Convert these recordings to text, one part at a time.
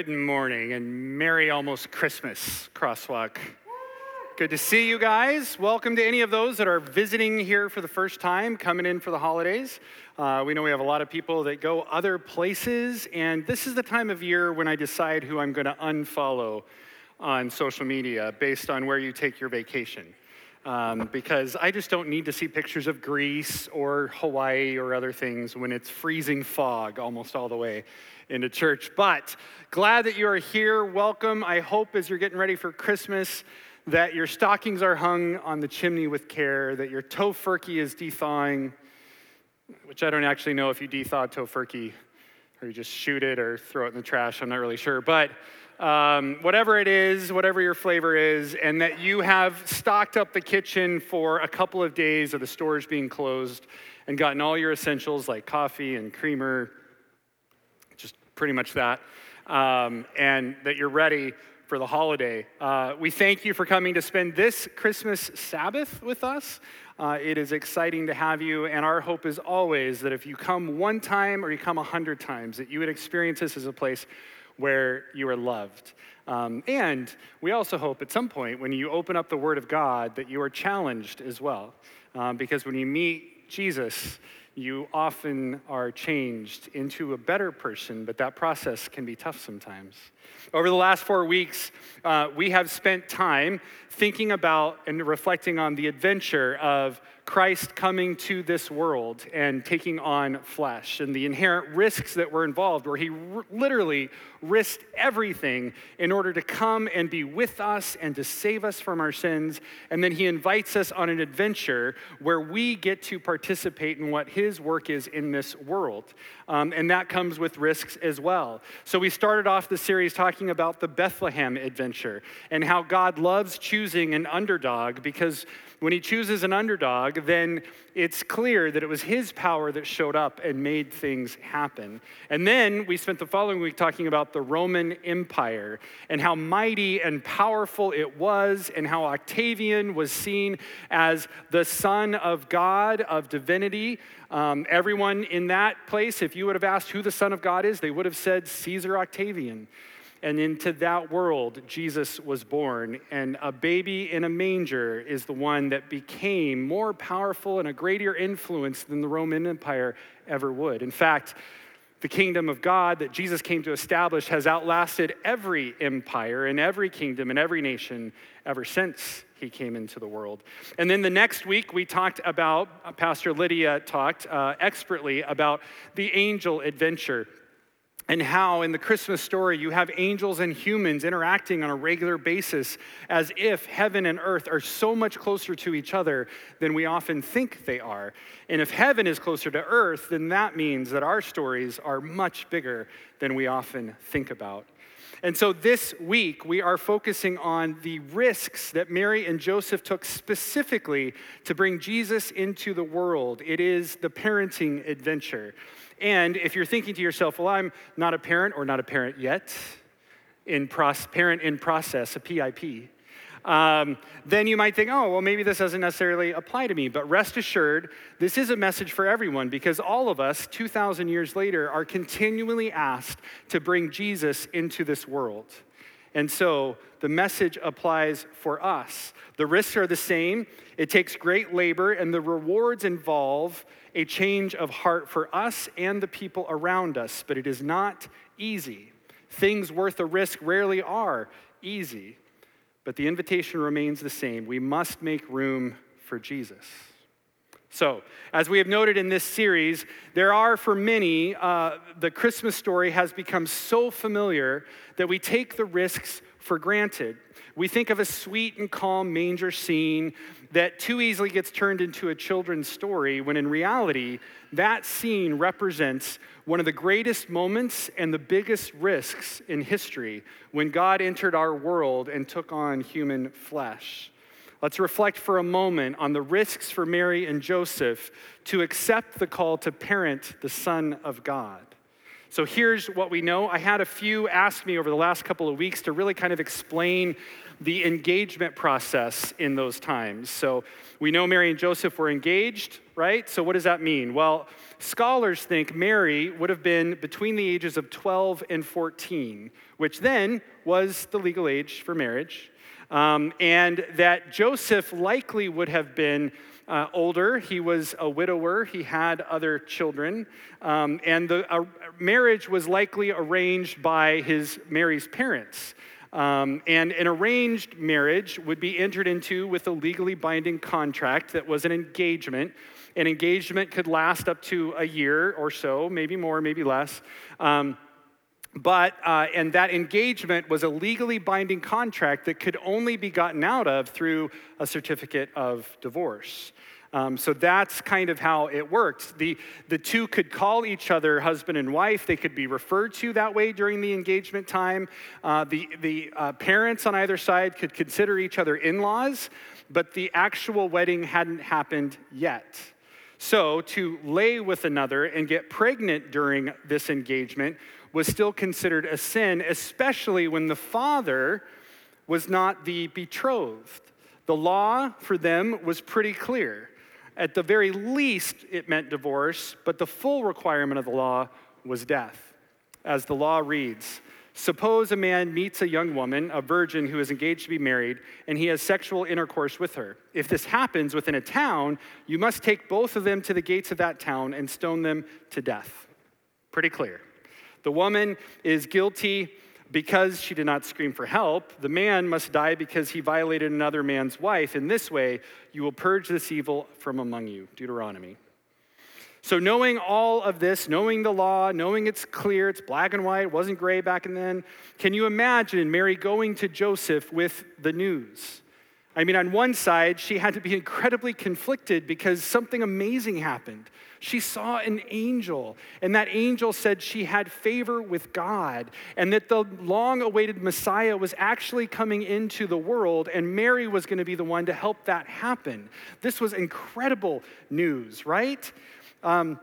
Good morning and Merry almost Christmas, Crosswalk. Good to see you guys. Welcome to any of those that are visiting here for the first time, coming in for the holidays. Uh, we know we have a lot of people that go other places, and this is the time of year when I decide who I'm going to unfollow on social media based on where you take your vacation. Um, because I just don't need to see pictures of Greece or Hawaii or other things when it's freezing fog almost all the way into church. But glad that you are here. Welcome. I hope as you're getting ready for Christmas that your stockings are hung on the chimney with care, that your tofurkey is thawing, which I don't actually know if you dethaw tofurkey or you just shoot it or throw it in the trash. I'm not really sure. But um, whatever it is, whatever your flavor is, and that you have stocked up the kitchen for a couple of days of the stores being closed and gotten all your essentials like coffee and creamer just pretty much that, um, and that you're ready for the holiday. Uh, we thank you for coming to spend this Christmas Sabbath with us. Uh, it is exciting to have you, and our hope is always that if you come one time or you come a hundred times, that you would experience this as a place where you are loved. Um, and we also hope at some point when you open up the Word of God that you are challenged as well. Um, because when you meet Jesus, you often are changed into a better person, but that process can be tough sometimes. Over the last four weeks, uh, we have spent time thinking about and reflecting on the adventure of Christ coming to this world and taking on flesh and the inherent risks that were involved, where he r- literally risked everything in order to come and be with us and to save us from our sins. And then he invites us on an adventure where we get to participate in what his work is in this world. Um, and that comes with risks as well. So we started off the series talking about the Bethlehem adventure and how God loves choosing an underdog because when he chooses an underdog, then it's clear that it was his power that showed up and made things happen. And then we spent the following week talking about the Roman Empire and how mighty and powerful it was, and how Octavian was seen as the son of God, of divinity. Um, everyone in that place, if you would have asked who the son of God is, they would have said Caesar Octavian. And into that world, Jesus was born. And a baby in a manger is the one that became more powerful and a greater influence than the Roman Empire ever would. In fact, the kingdom of God that Jesus came to establish has outlasted every empire and every kingdom and every nation ever since he came into the world. And then the next week, we talked about, Pastor Lydia talked uh, expertly about the angel adventure and how in the Christmas story you have angels and humans interacting on a regular basis as if heaven and earth are so much closer to each other than we often think they are. And if heaven is closer to earth, then that means that our stories are much bigger than we often think about. And so this week, we are focusing on the risks that Mary and Joseph took specifically to bring Jesus into the world. It is the parenting adventure. And if you're thinking to yourself, well, I'm not a parent or not a parent yet, in pros- parent in process, a PIP, um, then you might think, oh, well, maybe this doesn't necessarily apply to me. But rest assured, this is a message for everyone because all of us, 2,000 years later, are continually asked to bring Jesus into this world. And so the message applies for us. The risks are the same. It takes great labor, and the rewards involve a change of heart for us and the people around us, but it is not easy. Things worth a risk rarely are easy, but the invitation remains the same. We must make room for Jesus. So, as we have noted in this series, there are for many, uh, the Christmas story has become so familiar that we take the risks for granted. We think of a sweet and calm manger scene that too easily gets turned into a children's story, when in reality, that scene represents one of the greatest moments and the biggest risks in history when God entered our world and took on human flesh. Let's reflect for a moment on the risks for Mary and Joseph to accept the call to parent the Son of God. So here's what we know. I had a few ask me over the last couple of weeks to really kind of explain the engagement process in those times. So we know Mary and Joseph were engaged, right? So, what does that mean? Well, scholars think Mary would have been between the ages of 12 and 14, which then was the legal age for marriage. Um, and that Joseph likely would have been uh, older. He was a widower. He had other children. Um, and the uh, marriage was likely arranged by his Mary's parents. Um, and an arranged marriage would be entered into with a legally binding contract that was an engagement. An engagement could last up to a year or so, maybe more, maybe less. Um, but, uh, and that engagement was a legally binding contract that could only be gotten out of through a certificate of divorce. Um, so that's kind of how it worked. The, the two could call each other husband and wife. They could be referred to that way during the engagement time. Uh, the the uh, parents on either side could consider each other in laws, but the actual wedding hadn't happened yet. So to lay with another and get pregnant during this engagement was still considered a sin, especially when the father was not the betrothed. The law for them was pretty clear. At the very least, it meant divorce, but the full requirement of the law was death. As the law reads, Suppose a man meets a young woman, a virgin who is engaged to be married, and he has sexual intercourse with her. If this happens within a town, you must take both of them to the gates of that town and stone them to death. Pretty clear. The woman is guilty because she did not scream for help, the man must die because he violated another man's wife. In this way, you will purge this evil from among you. Deuteronomy. So, knowing all of this, knowing the law, knowing it's clear, it's black and white, it wasn't gray back then, can you imagine Mary going to Joseph with the news? I mean, on one side, she had to be incredibly conflicted because something amazing happened. She saw an angel, and that angel said she had favor with God, and that the long awaited Messiah was actually coming into the world, and Mary was going to be the one to help that happen. This was incredible news, right? Um,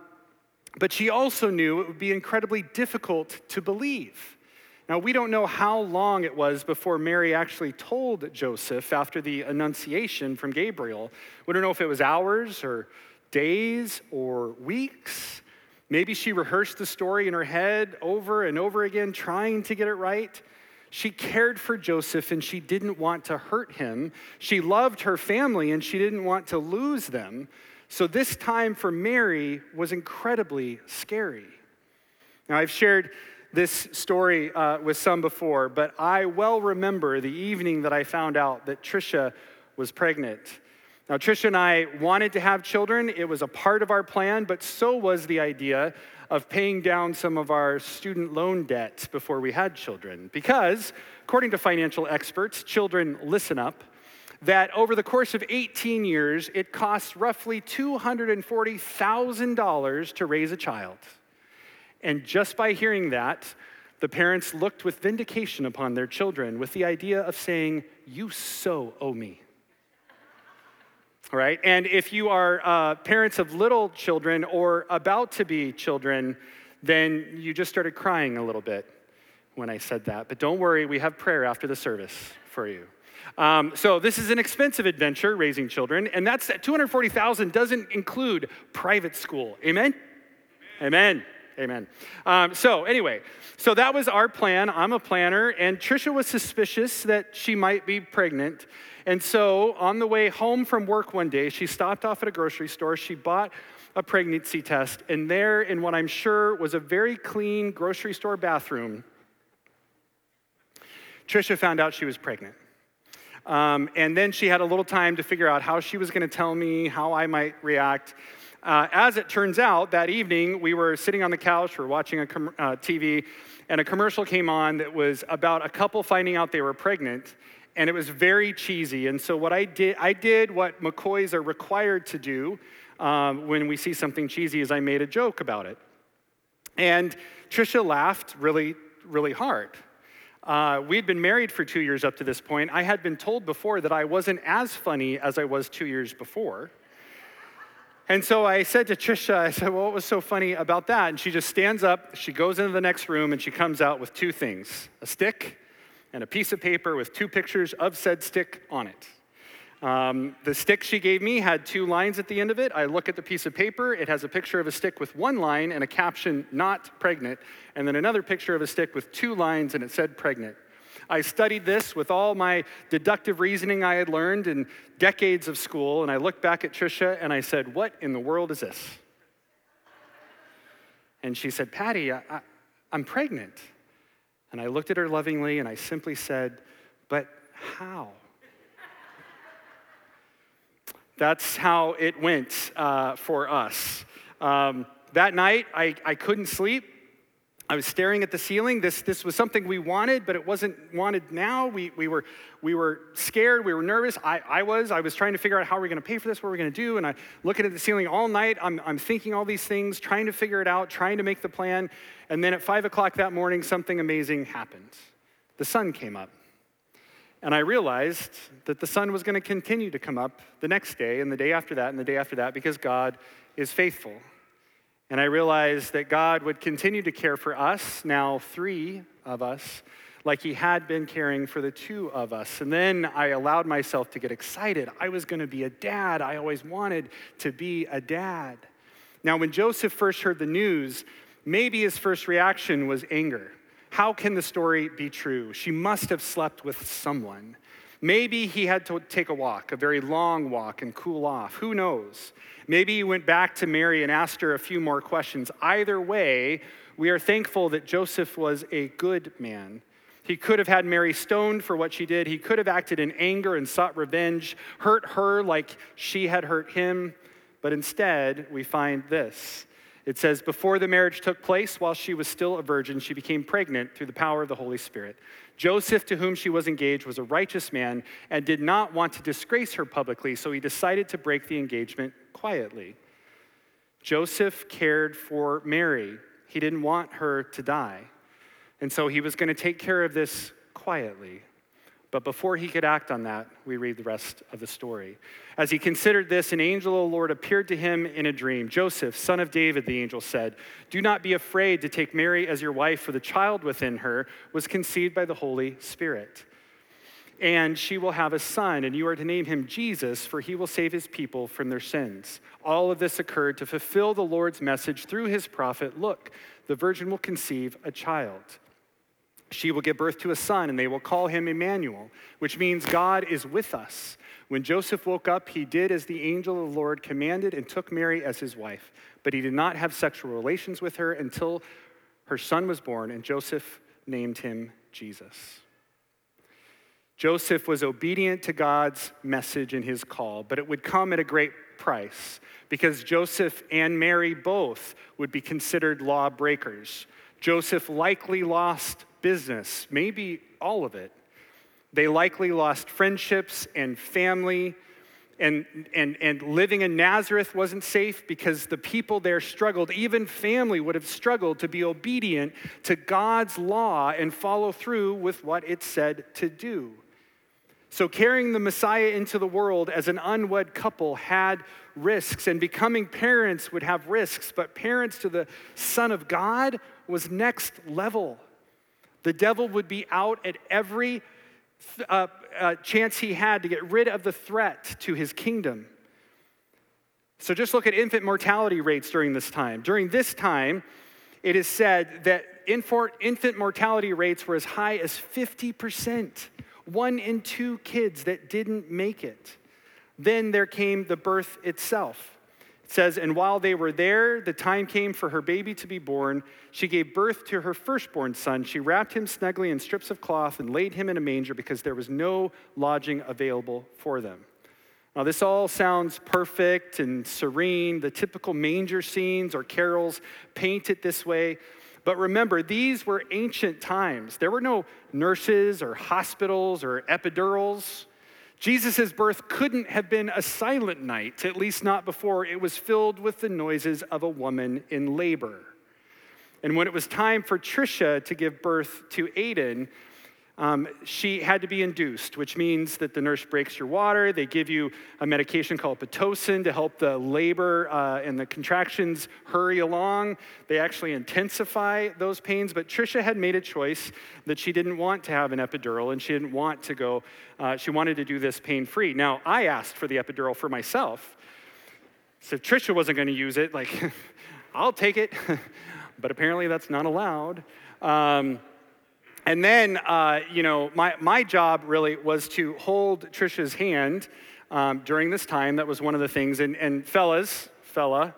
but she also knew it would be incredibly difficult to believe. Now, we don't know how long it was before Mary actually told Joseph after the annunciation from Gabriel. We don't know if it was hours or days or weeks. Maybe she rehearsed the story in her head over and over again, trying to get it right. She cared for Joseph and she didn't want to hurt him. She loved her family and she didn't want to lose them. So, this time for Mary was incredibly scary. Now, I've shared this story uh, with some before, but I well remember the evening that I found out that Trisha was pregnant. Now, Trisha and I wanted to have children. It was a part of our plan, but so was the idea of paying down some of our student loan debts before we had children. Because, according to financial experts, children listen up, that over the course of 18 years, it costs roughly $240,000 to raise a child. And just by hearing that, the parents looked with vindication upon their children with the idea of saying, You so owe me. Right? And if you are uh, parents of little children or about to be children, then you just started crying a little bit when I said that. But don't worry, we have prayer after the service for you. Um, so this is an expensive adventure, raising children, and that's 240,000 doesn't include private school. Amen. Amen. Amen. Um, so, anyway, so that was our plan. I'm a planner, and Trisha was suspicious that she might be pregnant. And so, on the way home from work one day, she stopped off at a grocery store. She bought a pregnancy test, and there, in what I'm sure was a very clean grocery store bathroom, Trisha found out she was pregnant. Um, and then she had a little time to figure out how she was going to tell me, how I might react. Uh, as it turns out, that evening we were sitting on the couch, we were watching a com- uh, TV, and a commercial came on that was about a couple finding out they were pregnant, and it was very cheesy. And so what I did, I did what McCoys are required to do um, when we see something cheesy, is I made a joke about it, and Trisha laughed really, really hard. Uh, we'd been married for two years up to this point. I had been told before that I wasn't as funny as I was two years before. And so I said to Trisha, I said, Well, what was so funny about that? And she just stands up, she goes into the next room, and she comes out with two things a stick and a piece of paper with two pictures of said stick on it. Um, the stick she gave me had two lines at the end of it. I look at the piece of paper, it has a picture of a stick with one line and a caption, not pregnant, and then another picture of a stick with two lines and it said pregnant. I studied this with all my deductive reasoning I had learned in decades of school, and I looked back at Trisha and I said, What in the world is this? And she said, Patty, I, I, I'm pregnant. And I looked at her lovingly and I simply said, But how? That's how it went uh, for us. Um, that night, I, I couldn't sleep. I was staring at the ceiling. This, this was something we wanted, but it wasn't wanted now. We, we, were, we were scared. We were nervous. I, I was. I was trying to figure out how we're going to pay for this, what we're going to do. And I looking at the ceiling all night. I'm, I'm thinking all these things, trying to figure it out, trying to make the plan. And then at 5 o'clock that morning, something amazing happened. The sun came up. And I realized that the sun was going to continue to come up the next day, and the day after that, and the day after that, because God is faithful. And I realized that God would continue to care for us, now three of us, like He had been caring for the two of us. And then I allowed myself to get excited. I was going to be a dad. I always wanted to be a dad. Now, when Joseph first heard the news, maybe his first reaction was anger. How can the story be true? She must have slept with someone. Maybe he had to take a walk, a very long walk, and cool off. Who knows? Maybe he went back to Mary and asked her a few more questions. Either way, we are thankful that Joseph was a good man. He could have had Mary stoned for what she did. He could have acted in anger and sought revenge, hurt her like she had hurt him. But instead, we find this. It says, Before the marriage took place, while she was still a virgin, she became pregnant through the power of the Holy Spirit. Joseph, to whom she was engaged, was a righteous man and did not want to disgrace her publicly, so he decided to break the engagement quietly. Joseph cared for Mary. He didn't want her to die. And so he was going to take care of this quietly. But before he could act on that, we read the rest of the story. As he considered this, an angel of the Lord appeared to him in a dream. Joseph, son of David, the angel said, Do not be afraid to take Mary as your wife, for the child within her was conceived by the Holy Spirit. And she will have a son, and you are to name him Jesus, for he will save his people from their sins. All of this occurred to fulfill the Lord's message through his prophet Look, the virgin will conceive a child she will give birth to a son, and they will call him Emmanuel, which means God is with us. When Joseph woke up, he did as the angel of the Lord commanded and took Mary as his wife. But he did not have sexual relations with her until her son was born, and Joseph named him Jesus. Joseph was obedient to God's message and his call, but it would come at a great price because Joseph and Mary both would be considered lawbreakers. Joseph likely lost business, maybe all of it. They likely lost friendships and family. And, and, and living in Nazareth wasn't safe because the people there struggled. Even family would have struggled to be obedient to God's law and follow through with what it said to do. So, carrying the Messiah into the world as an unwed couple had risks, and becoming parents would have risks, but parents to the Son of God was next level. The devil would be out at every uh, uh, chance he had to get rid of the threat to his kingdom. So just look at infant mortality rates during this time. During this time, it is said that infant mortality rates were as high as 50%, one in two kids that didn't make it. Then there came the birth itself. It says, And while they were there, the time came for her baby to be born. She gave birth to her firstborn son. She wrapped him snugly in strips of cloth and laid him in a manger because there was no lodging available for them. Now, this all sounds perfect and serene. The typical manger scenes or carols paint it this way. But remember, these were ancient times. There were no nurses or hospitals or epidurals. Jesus' birth couldn't have been a silent night, at least not before it was filled with the noises of a woman in labor. And when it was time for Trisha to give birth to Aiden, um, she had to be induced, which means that the nurse breaks your water. They give you a medication called Pitocin to help the labor uh, and the contractions hurry along. They actually intensify those pains. But Trisha had made a choice that she didn't want to have an epidural and she didn't want to go, uh, she wanted to do this pain free. Now, I asked for the epidural for myself. So if Trisha wasn't going to use it, like, I'll take it. but apparently that's not allowed. Um, and then, uh, you know, my, my job really was to hold Trisha's hand um, during this time. That was one of the things. And, and fellas, fella,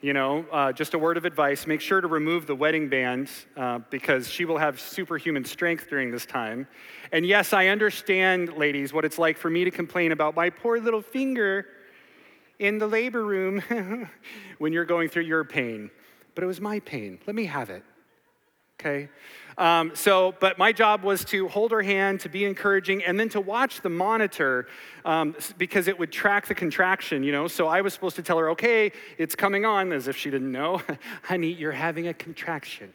you know, uh, just a word of advice make sure to remove the wedding band uh, because she will have superhuman strength during this time. And yes, I understand, ladies, what it's like for me to complain about my poor little finger in the labor room when you're going through your pain. But it was my pain. Let me have it. Okay? Um, so, but my job was to hold her hand, to be encouraging, and then to watch the monitor um, because it would track the contraction, you know. So I was supposed to tell her, okay, it's coming on, as if she didn't know. Honey, you're having a contraction.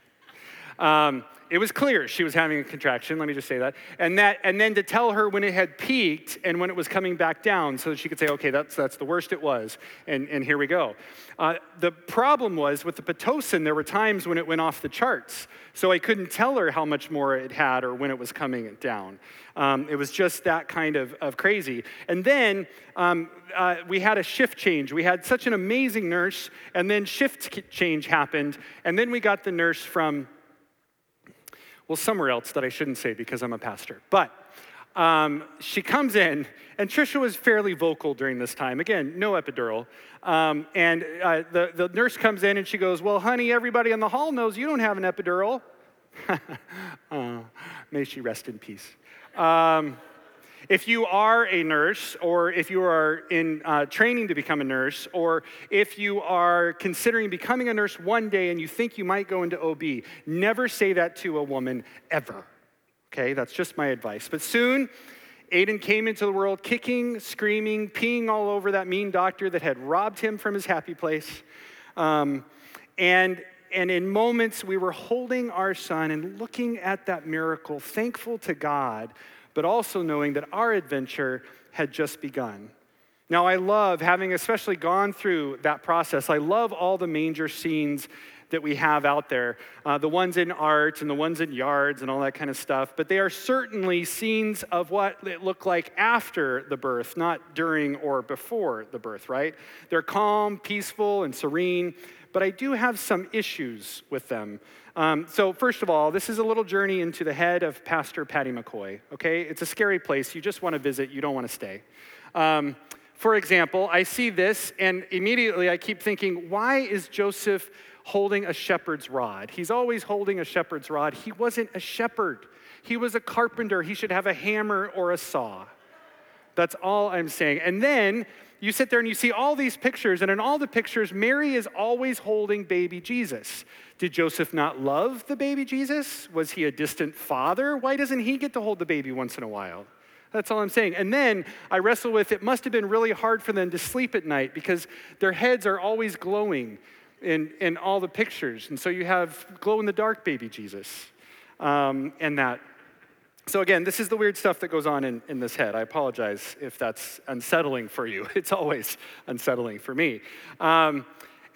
Um, it was clear she was having a contraction, let me just say that. And, that. and then to tell her when it had peaked and when it was coming back down so that she could say, okay, that's, that's the worst it was, and, and here we go. Uh, the problem was with the Pitocin, there were times when it went off the charts. So I couldn't tell her how much more it had or when it was coming down. Um, it was just that kind of, of crazy. And then um, uh, we had a shift change. We had such an amazing nurse, and then shift change happened. And then we got the nurse from well, somewhere else that I shouldn't say because I'm a pastor. But um, she comes in, and Trisha was fairly vocal during this time. Again, no epidural. Um, and uh, the, the nurse comes in and she goes, Well, honey, everybody in the hall knows you don't have an epidural. uh, may she rest in peace. Um, if you are a nurse, or if you are in uh, training to become a nurse, or if you are considering becoming a nurse one day and you think you might go into OB, never say that to a woman ever. Okay, that's just my advice. But soon, Aiden came into the world kicking, screaming, peeing all over that mean doctor that had robbed him from his happy place. Um, and, and in moments, we were holding our son and looking at that miracle, thankful to God but also knowing that our adventure had just begun. Now, I love having especially gone through that process, I love all the manger scenes that we have out there, uh, the ones in art and the ones in yards and all that kind of stuff. But they are certainly scenes of what it looked like after the birth, not during or before the birth, right? They're calm, peaceful, and serene, but I do have some issues with them. Um, so, first of all, this is a little journey into the head of Pastor Patty McCoy, okay? It's a scary place. You just want to visit, you don't want to stay. Um, for example, I see this, and immediately I keep thinking, why is Joseph holding a shepherd's rod? He's always holding a shepherd's rod. He wasn't a shepherd, he was a carpenter. He should have a hammer or a saw. That's all I'm saying. And then you sit there and you see all these pictures, and in all the pictures, Mary is always holding baby Jesus. Did Joseph not love the baby Jesus? Was he a distant father? Why doesn't he get to hold the baby once in a while? That's all I'm saying. And then I wrestle with it must have been really hard for them to sleep at night because their heads are always glowing in, in all the pictures. And so you have glow in the dark baby Jesus um, and that. So, again, this is the weird stuff that goes on in, in this head. I apologize if that's unsettling for you. It's always unsettling for me. Um,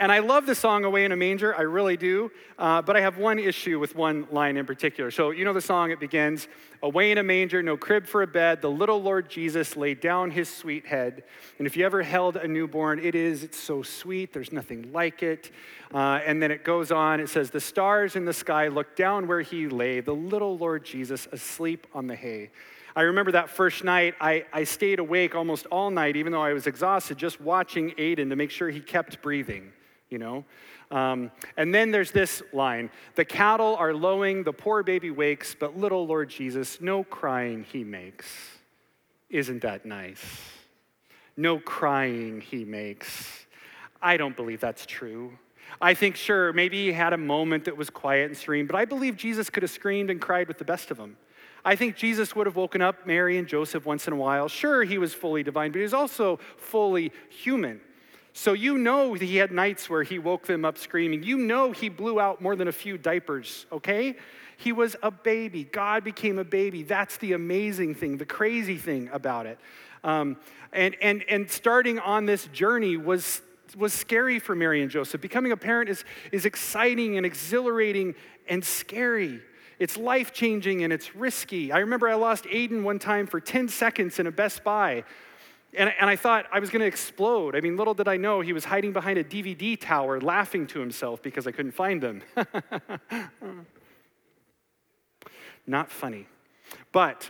and I love the song Away in a Manger, I really do. Uh, but I have one issue with one line in particular. So, you know the song, it begins Away in a manger, no crib for a bed, the little Lord Jesus laid down his sweet head. And if you ever held a newborn, it is, it's so sweet, there's nothing like it. Uh, and then it goes on, it says, The stars in the sky looked down where he lay, the little Lord Jesus asleep on the hay. I remember that first night, I, I stayed awake almost all night, even though I was exhausted, just watching Aiden to make sure he kept breathing you know? Um, and then there's this line The cattle are lowing, the poor baby wakes, but little Lord Jesus, no crying he makes. Isn't that nice? No crying he makes. I don't believe that's true. I think, sure, maybe he had a moment that was quiet and serene, but I believe Jesus could have screamed and cried with the best of them. I think Jesus would have woken up Mary and Joseph once in a while. Sure, he was fully divine, but he was also fully human. So you know he had nights where he woke them up screaming. You know he blew out more than a few diapers, okay? He was a baby. God became a baby. That's the amazing thing, the crazy thing about it. Um, and, and, and starting on this journey was, was scary for Mary and Joseph. Becoming a parent is, is exciting and exhilarating and scary. It's life changing and it's risky. I remember I lost Aiden one time for 10 seconds in a Best Buy. And, and I thought I was going to explode. I mean, little did I know he was hiding behind a DVD tower laughing to himself because I couldn't find them. Not funny. But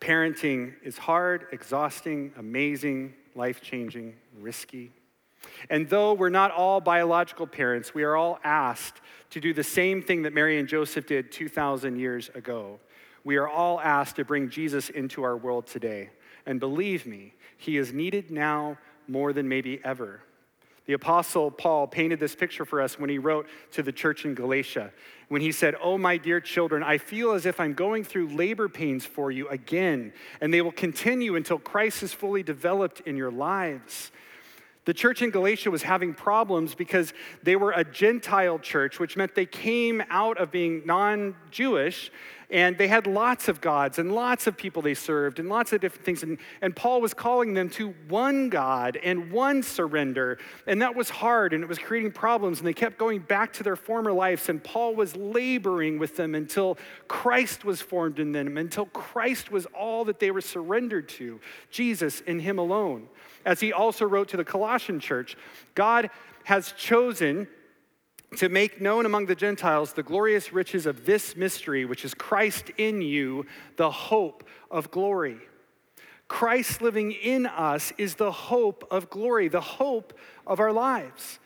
parenting is hard, exhausting, amazing, life changing, risky. And though we're not all biological parents, we are all asked to do the same thing that Mary and Joseph did 2,000 years ago. We are all asked to bring Jesus into our world today. And believe me, he is needed now more than maybe ever. The Apostle Paul painted this picture for us when he wrote to the church in Galatia, when he said, Oh, my dear children, I feel as if I'm going through labor pains for you again, and they will continue until Christ is fully developed in your lives. The church in Galatia was having problems because they were a Gentile church, which meant they came out of being non Jewish and they had lots of gods and lots of people they served and lots of different things. And, and Paul was calling them to one God and one surrender. And that was hard and it was creating problems. And they kept going back to their former lives. And Paul was laboring with them until Christ was formed in them, until Christ was all that they were surrendered to Jesus in Him alone. As he also wrote to the Colossian church, God has chosen to make known among the Gentiles the glorious riches of this mystery, which is Christ in you, the hope of glory. Christ living in us is the hope of glory, the hope of our lives,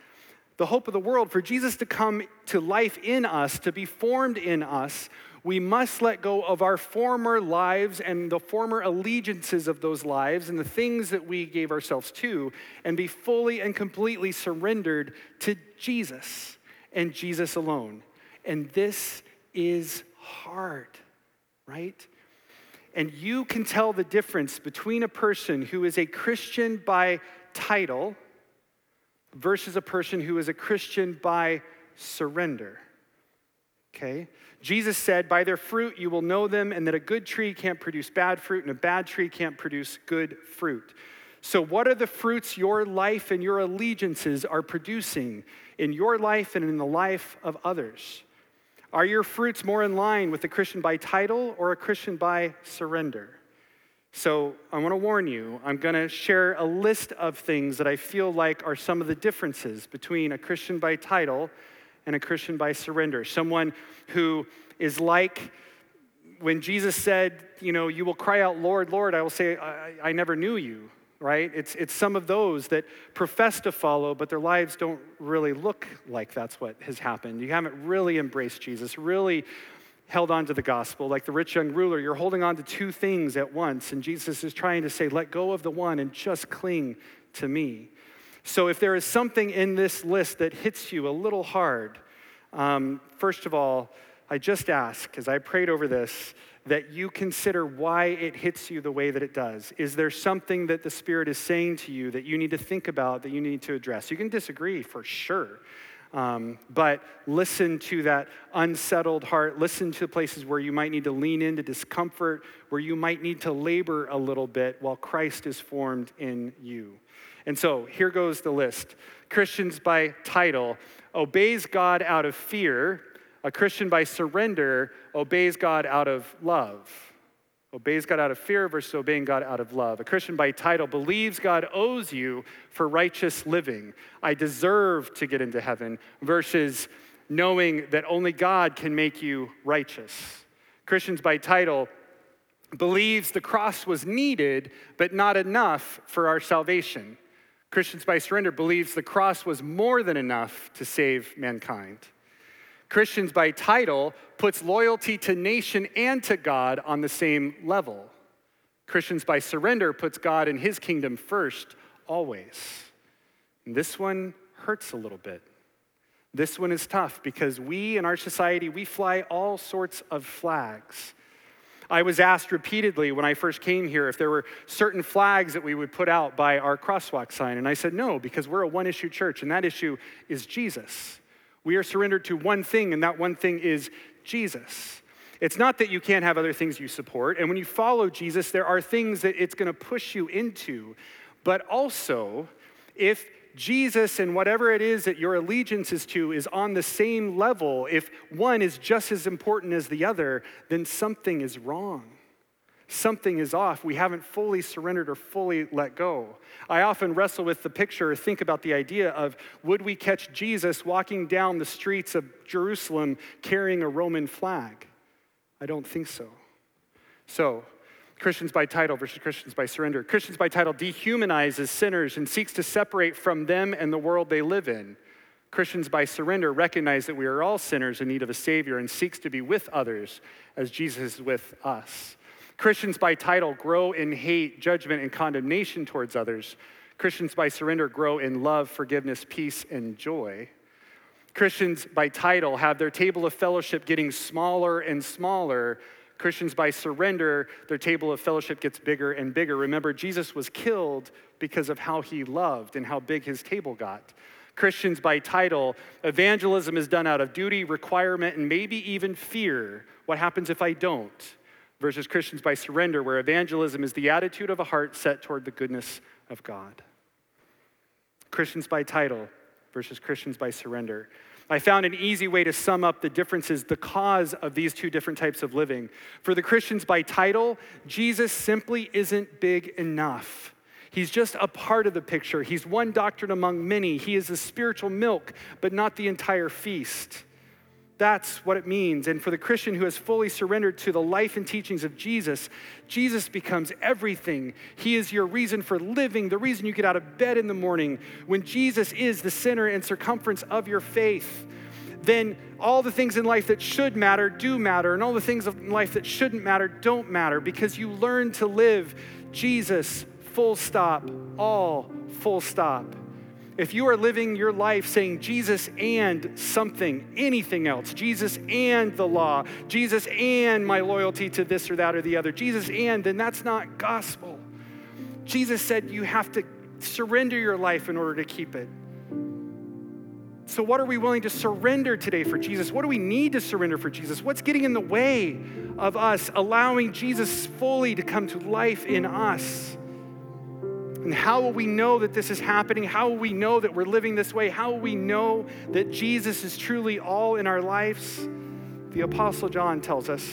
the hope of the world. For Jesus to come to life in us, to be formed in us, we must let go of our former lives and the former allegiances of those lives and the things that we gave ourselves to and be fully and completely surrendered to Jesus and Jesus alone. And this is hard, right? And you can tell the difference between a person who is a Christian by title versus a person who is a Christian by surrender. Okay? Jesus said, By their fruit you will know them, and that a good tree can't produce bad fruit, and a bad tree can't produce good fruit. So, what are the fruits your life and your allegiances are producing in your life and in the life of others? Are your fruits more in line with a Christian by title or a Christian by surrender? So, I want to warn you, I'm going to share a list of things that I feel like are some of the differences between a Christian by title and a Christian by surrender. Someone who is like when Jesus said, You know, you will cry out, Lord, Lord, I will say, I, I never knew you right? It's, it's some of those that profess to follow, but their lives don't really look like that's what has happened. You haven't really embraced Jesus, really held on to the gospel. Like the rich young ruler, you're holding on to two things at once, and Jesus is trying to say, let go of the one and just cling to me. So if there is something in this list that hits you a little hard, um, first of all, I just ask, as I prayed over this, that you consider why it hits you the way that it does. Is there something that the Spirit is saying to you that you need to think about, that you need to address? You can disagree for sure. Um, but listen to that unsettled heart. Listen to places where you might need to lean into discomfort, where you might need to labor a little bit while Christ is formed in you. And so here goes the list Christians by title obeys God out of fear a Christian by surrender obeys God out of love. Obeys God out of fear versus obeying God out of love. A Christian by title believes God owes you for righteous living. I deserve to get into heaven versus knowing that only God can make you righteous. Christians by title believes the cross was needed but not enough for our salvation. Christians by surrender believes the cross was more than enough to save mankind. Christians by title puts loyalty to nation and to God on the same level. Christians by surrender puts God and his kingdom first, always. And this one hurts a little bit. This one is tough because we in our society, we fly all sorts of flags. I was asked repeatedly when I first came here if there were certain flags that we would put out by our crosswalk sign. And I said no, because we're a one issue church, and that issue is Jesus. We are surrendered to one thing, and that one thing is Jesus. It's not that you can't have other things you support. And when you follow Jesus, there are things that it's going to push you into. But also, if Jesus and whatever it is that your allegiance is to is on the same level, if one is just as important as the other, then something is wrong. Something is off. We haven't fully surrendered or fully let go. I often wrestle with the picture or think about the idea of would we catch Jesus walking down the streets of Jerusalem carrying a Roman flag? I don't think so. So, Christians by title versus Christians by surrender. Christians by title dehumanizes sinners and seeks to separate from them and the world they live in. Christians by surrender recognize that we are all sinners in need of a Savior and seeks to be with others as Jesus is with us. Christians by title grow in hate, judgment, and condemnation towards others. Christians by surrender grow in love, forgiveness, peace, and joy. Christians by title have their table of fellowship getting smaller and smaller Christians, by surrender, their table of fellowship gets bigger and bigger. Remember, Jesus was killed because of how he loved and how big his table got. Christians, by title, evangelism is done out of duty, requirement, and maybe even fear. What happens if I don't? Versus Christians by surrender, where evangelism is the attitude of a heart set toward the goodness of God. Christians by title versus Christians by surrender. I found an easy way to sum up the differences, the cause of these two different types of living. For the Christians by title, Jesus simply isn't big enough. He's just a part of the picture. He's one doctrine among many. He is the spiritual milk, but not the entire feast. That's what it means. And for the Christian who has fully surrendered to the life and teachings of Jesus, Jesus becomes everything. He is your reason for living, the reason you get out of bed in the morning. When Jesus is the center and circumference of your faith, then all the things in life that should matter do matter, and all the things in life that shouldn't matter don't matter because you learn to live Jesus, full stop, all full stop. If you are living your life saying Jesus and something, anything else, Jesus and the law, Jesus and my loyalty to this or that or the other, Jesus and, then that's not gospel. Jesus said you have to surrender your life in order to keep it. So, what are we willing to surrender today for Jesus? What do we need to surrender for Jesus? What's getting in the way of us allowing Jesus fully to come to life in us? And how will we know that this is happening? How will we know that we're living this way? How will we know that Jesus is truly all in our lives? The Apostle John tells us.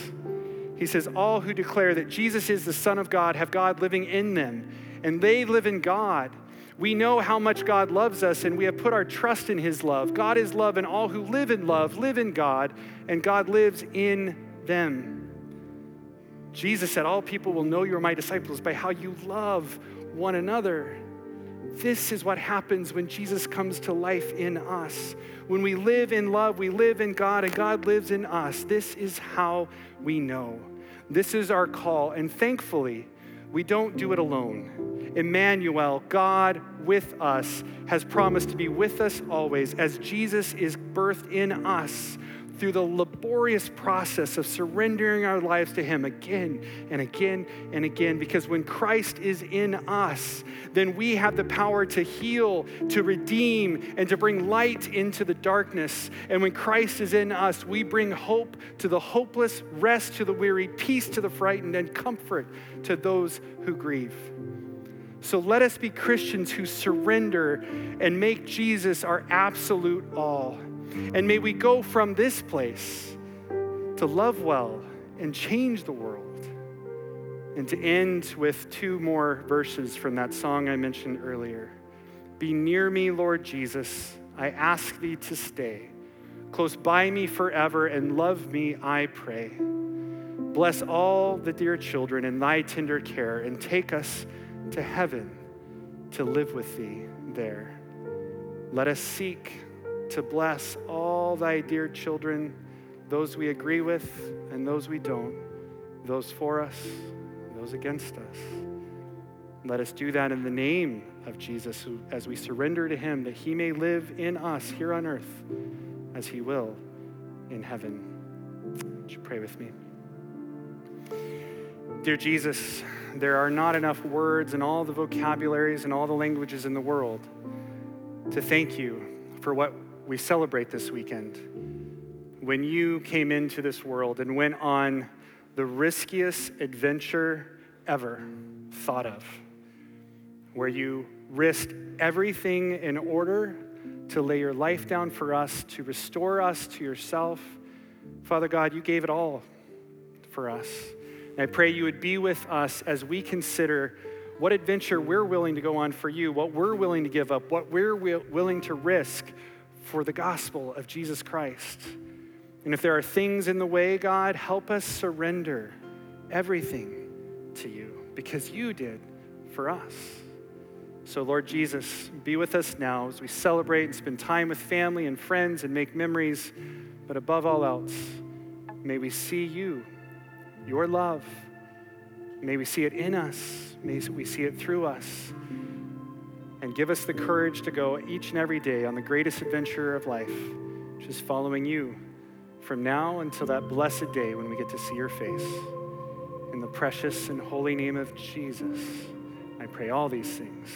He says, All who declare that Jesus is the Son of God have God living in them, and they live in God. We know how much God loves us, and we have put our trust in His love. God is love, and all who live in love live in God, and God lives in them. Jesus said, All people will know you're my disciples by how you love one another. This is what happens when Jesus comes to life in us. When we live in love, we live in God, and God lives in us. This is how we know. This is our call, and thankfully, we don't do it alone. Emmanuel, God with us, has promised to be with us always as Jesus is birthed in us through the laborious process of surrendering our lives to Him again and again and again. Because when Christ is in us, then we have the power to heal, to redeem, and to bring light into the darkness. And when Christ is in us, we bring hope to the hopeless, rest to the weary, peace to the frightened, and comfort to those who grieve. So let us be Christians who surrender and make Jesus our absolute all. And may we go from this place to love well and change the world. And to end with two more verses from that song I mentioned earlier. Be near me, Lord Jesus. I ask thee to stay. Close by me forever and love me, I pray. Bless all the dear children in thy tender care and take us to heaven to live with thee there. Let us seek to bless all thy dear children, those we agree with and those we don't, those for us, those against us. Let us do that in the name of Jesus as we surrender to him that he may live in us here on earth as he will in heaven. Would you pray with me? Dear Jesus, there are not enough words and all the vocabularies and all the languages in the world to thank you for what we celebrate this weekend. When you came into this world and went on the riskiest adventure ever thought of, where you risked everything in order to lay your life down for us, to restore us to yourself. Father God, you gave it all for us. And I pray you would be with us as we consider what adventure we're willing to go on for you, what we're willing to give up, what we're willing to risk for the gospel of Jesus Christ. And if there are things in the way, God, help us surrender everything to you because you did for us. So, Lord Jesus, be with us now as we celebrate and spend time with family and friends and make memories. But above all else, may we see you, your love. May we see it in us. May we see it through us. And give us the courage to go each and every day on the greatest adventure of life, which is following you from now until that blessed day when we get to see your face. In the precious and holy name of Jesus, I pray all these things.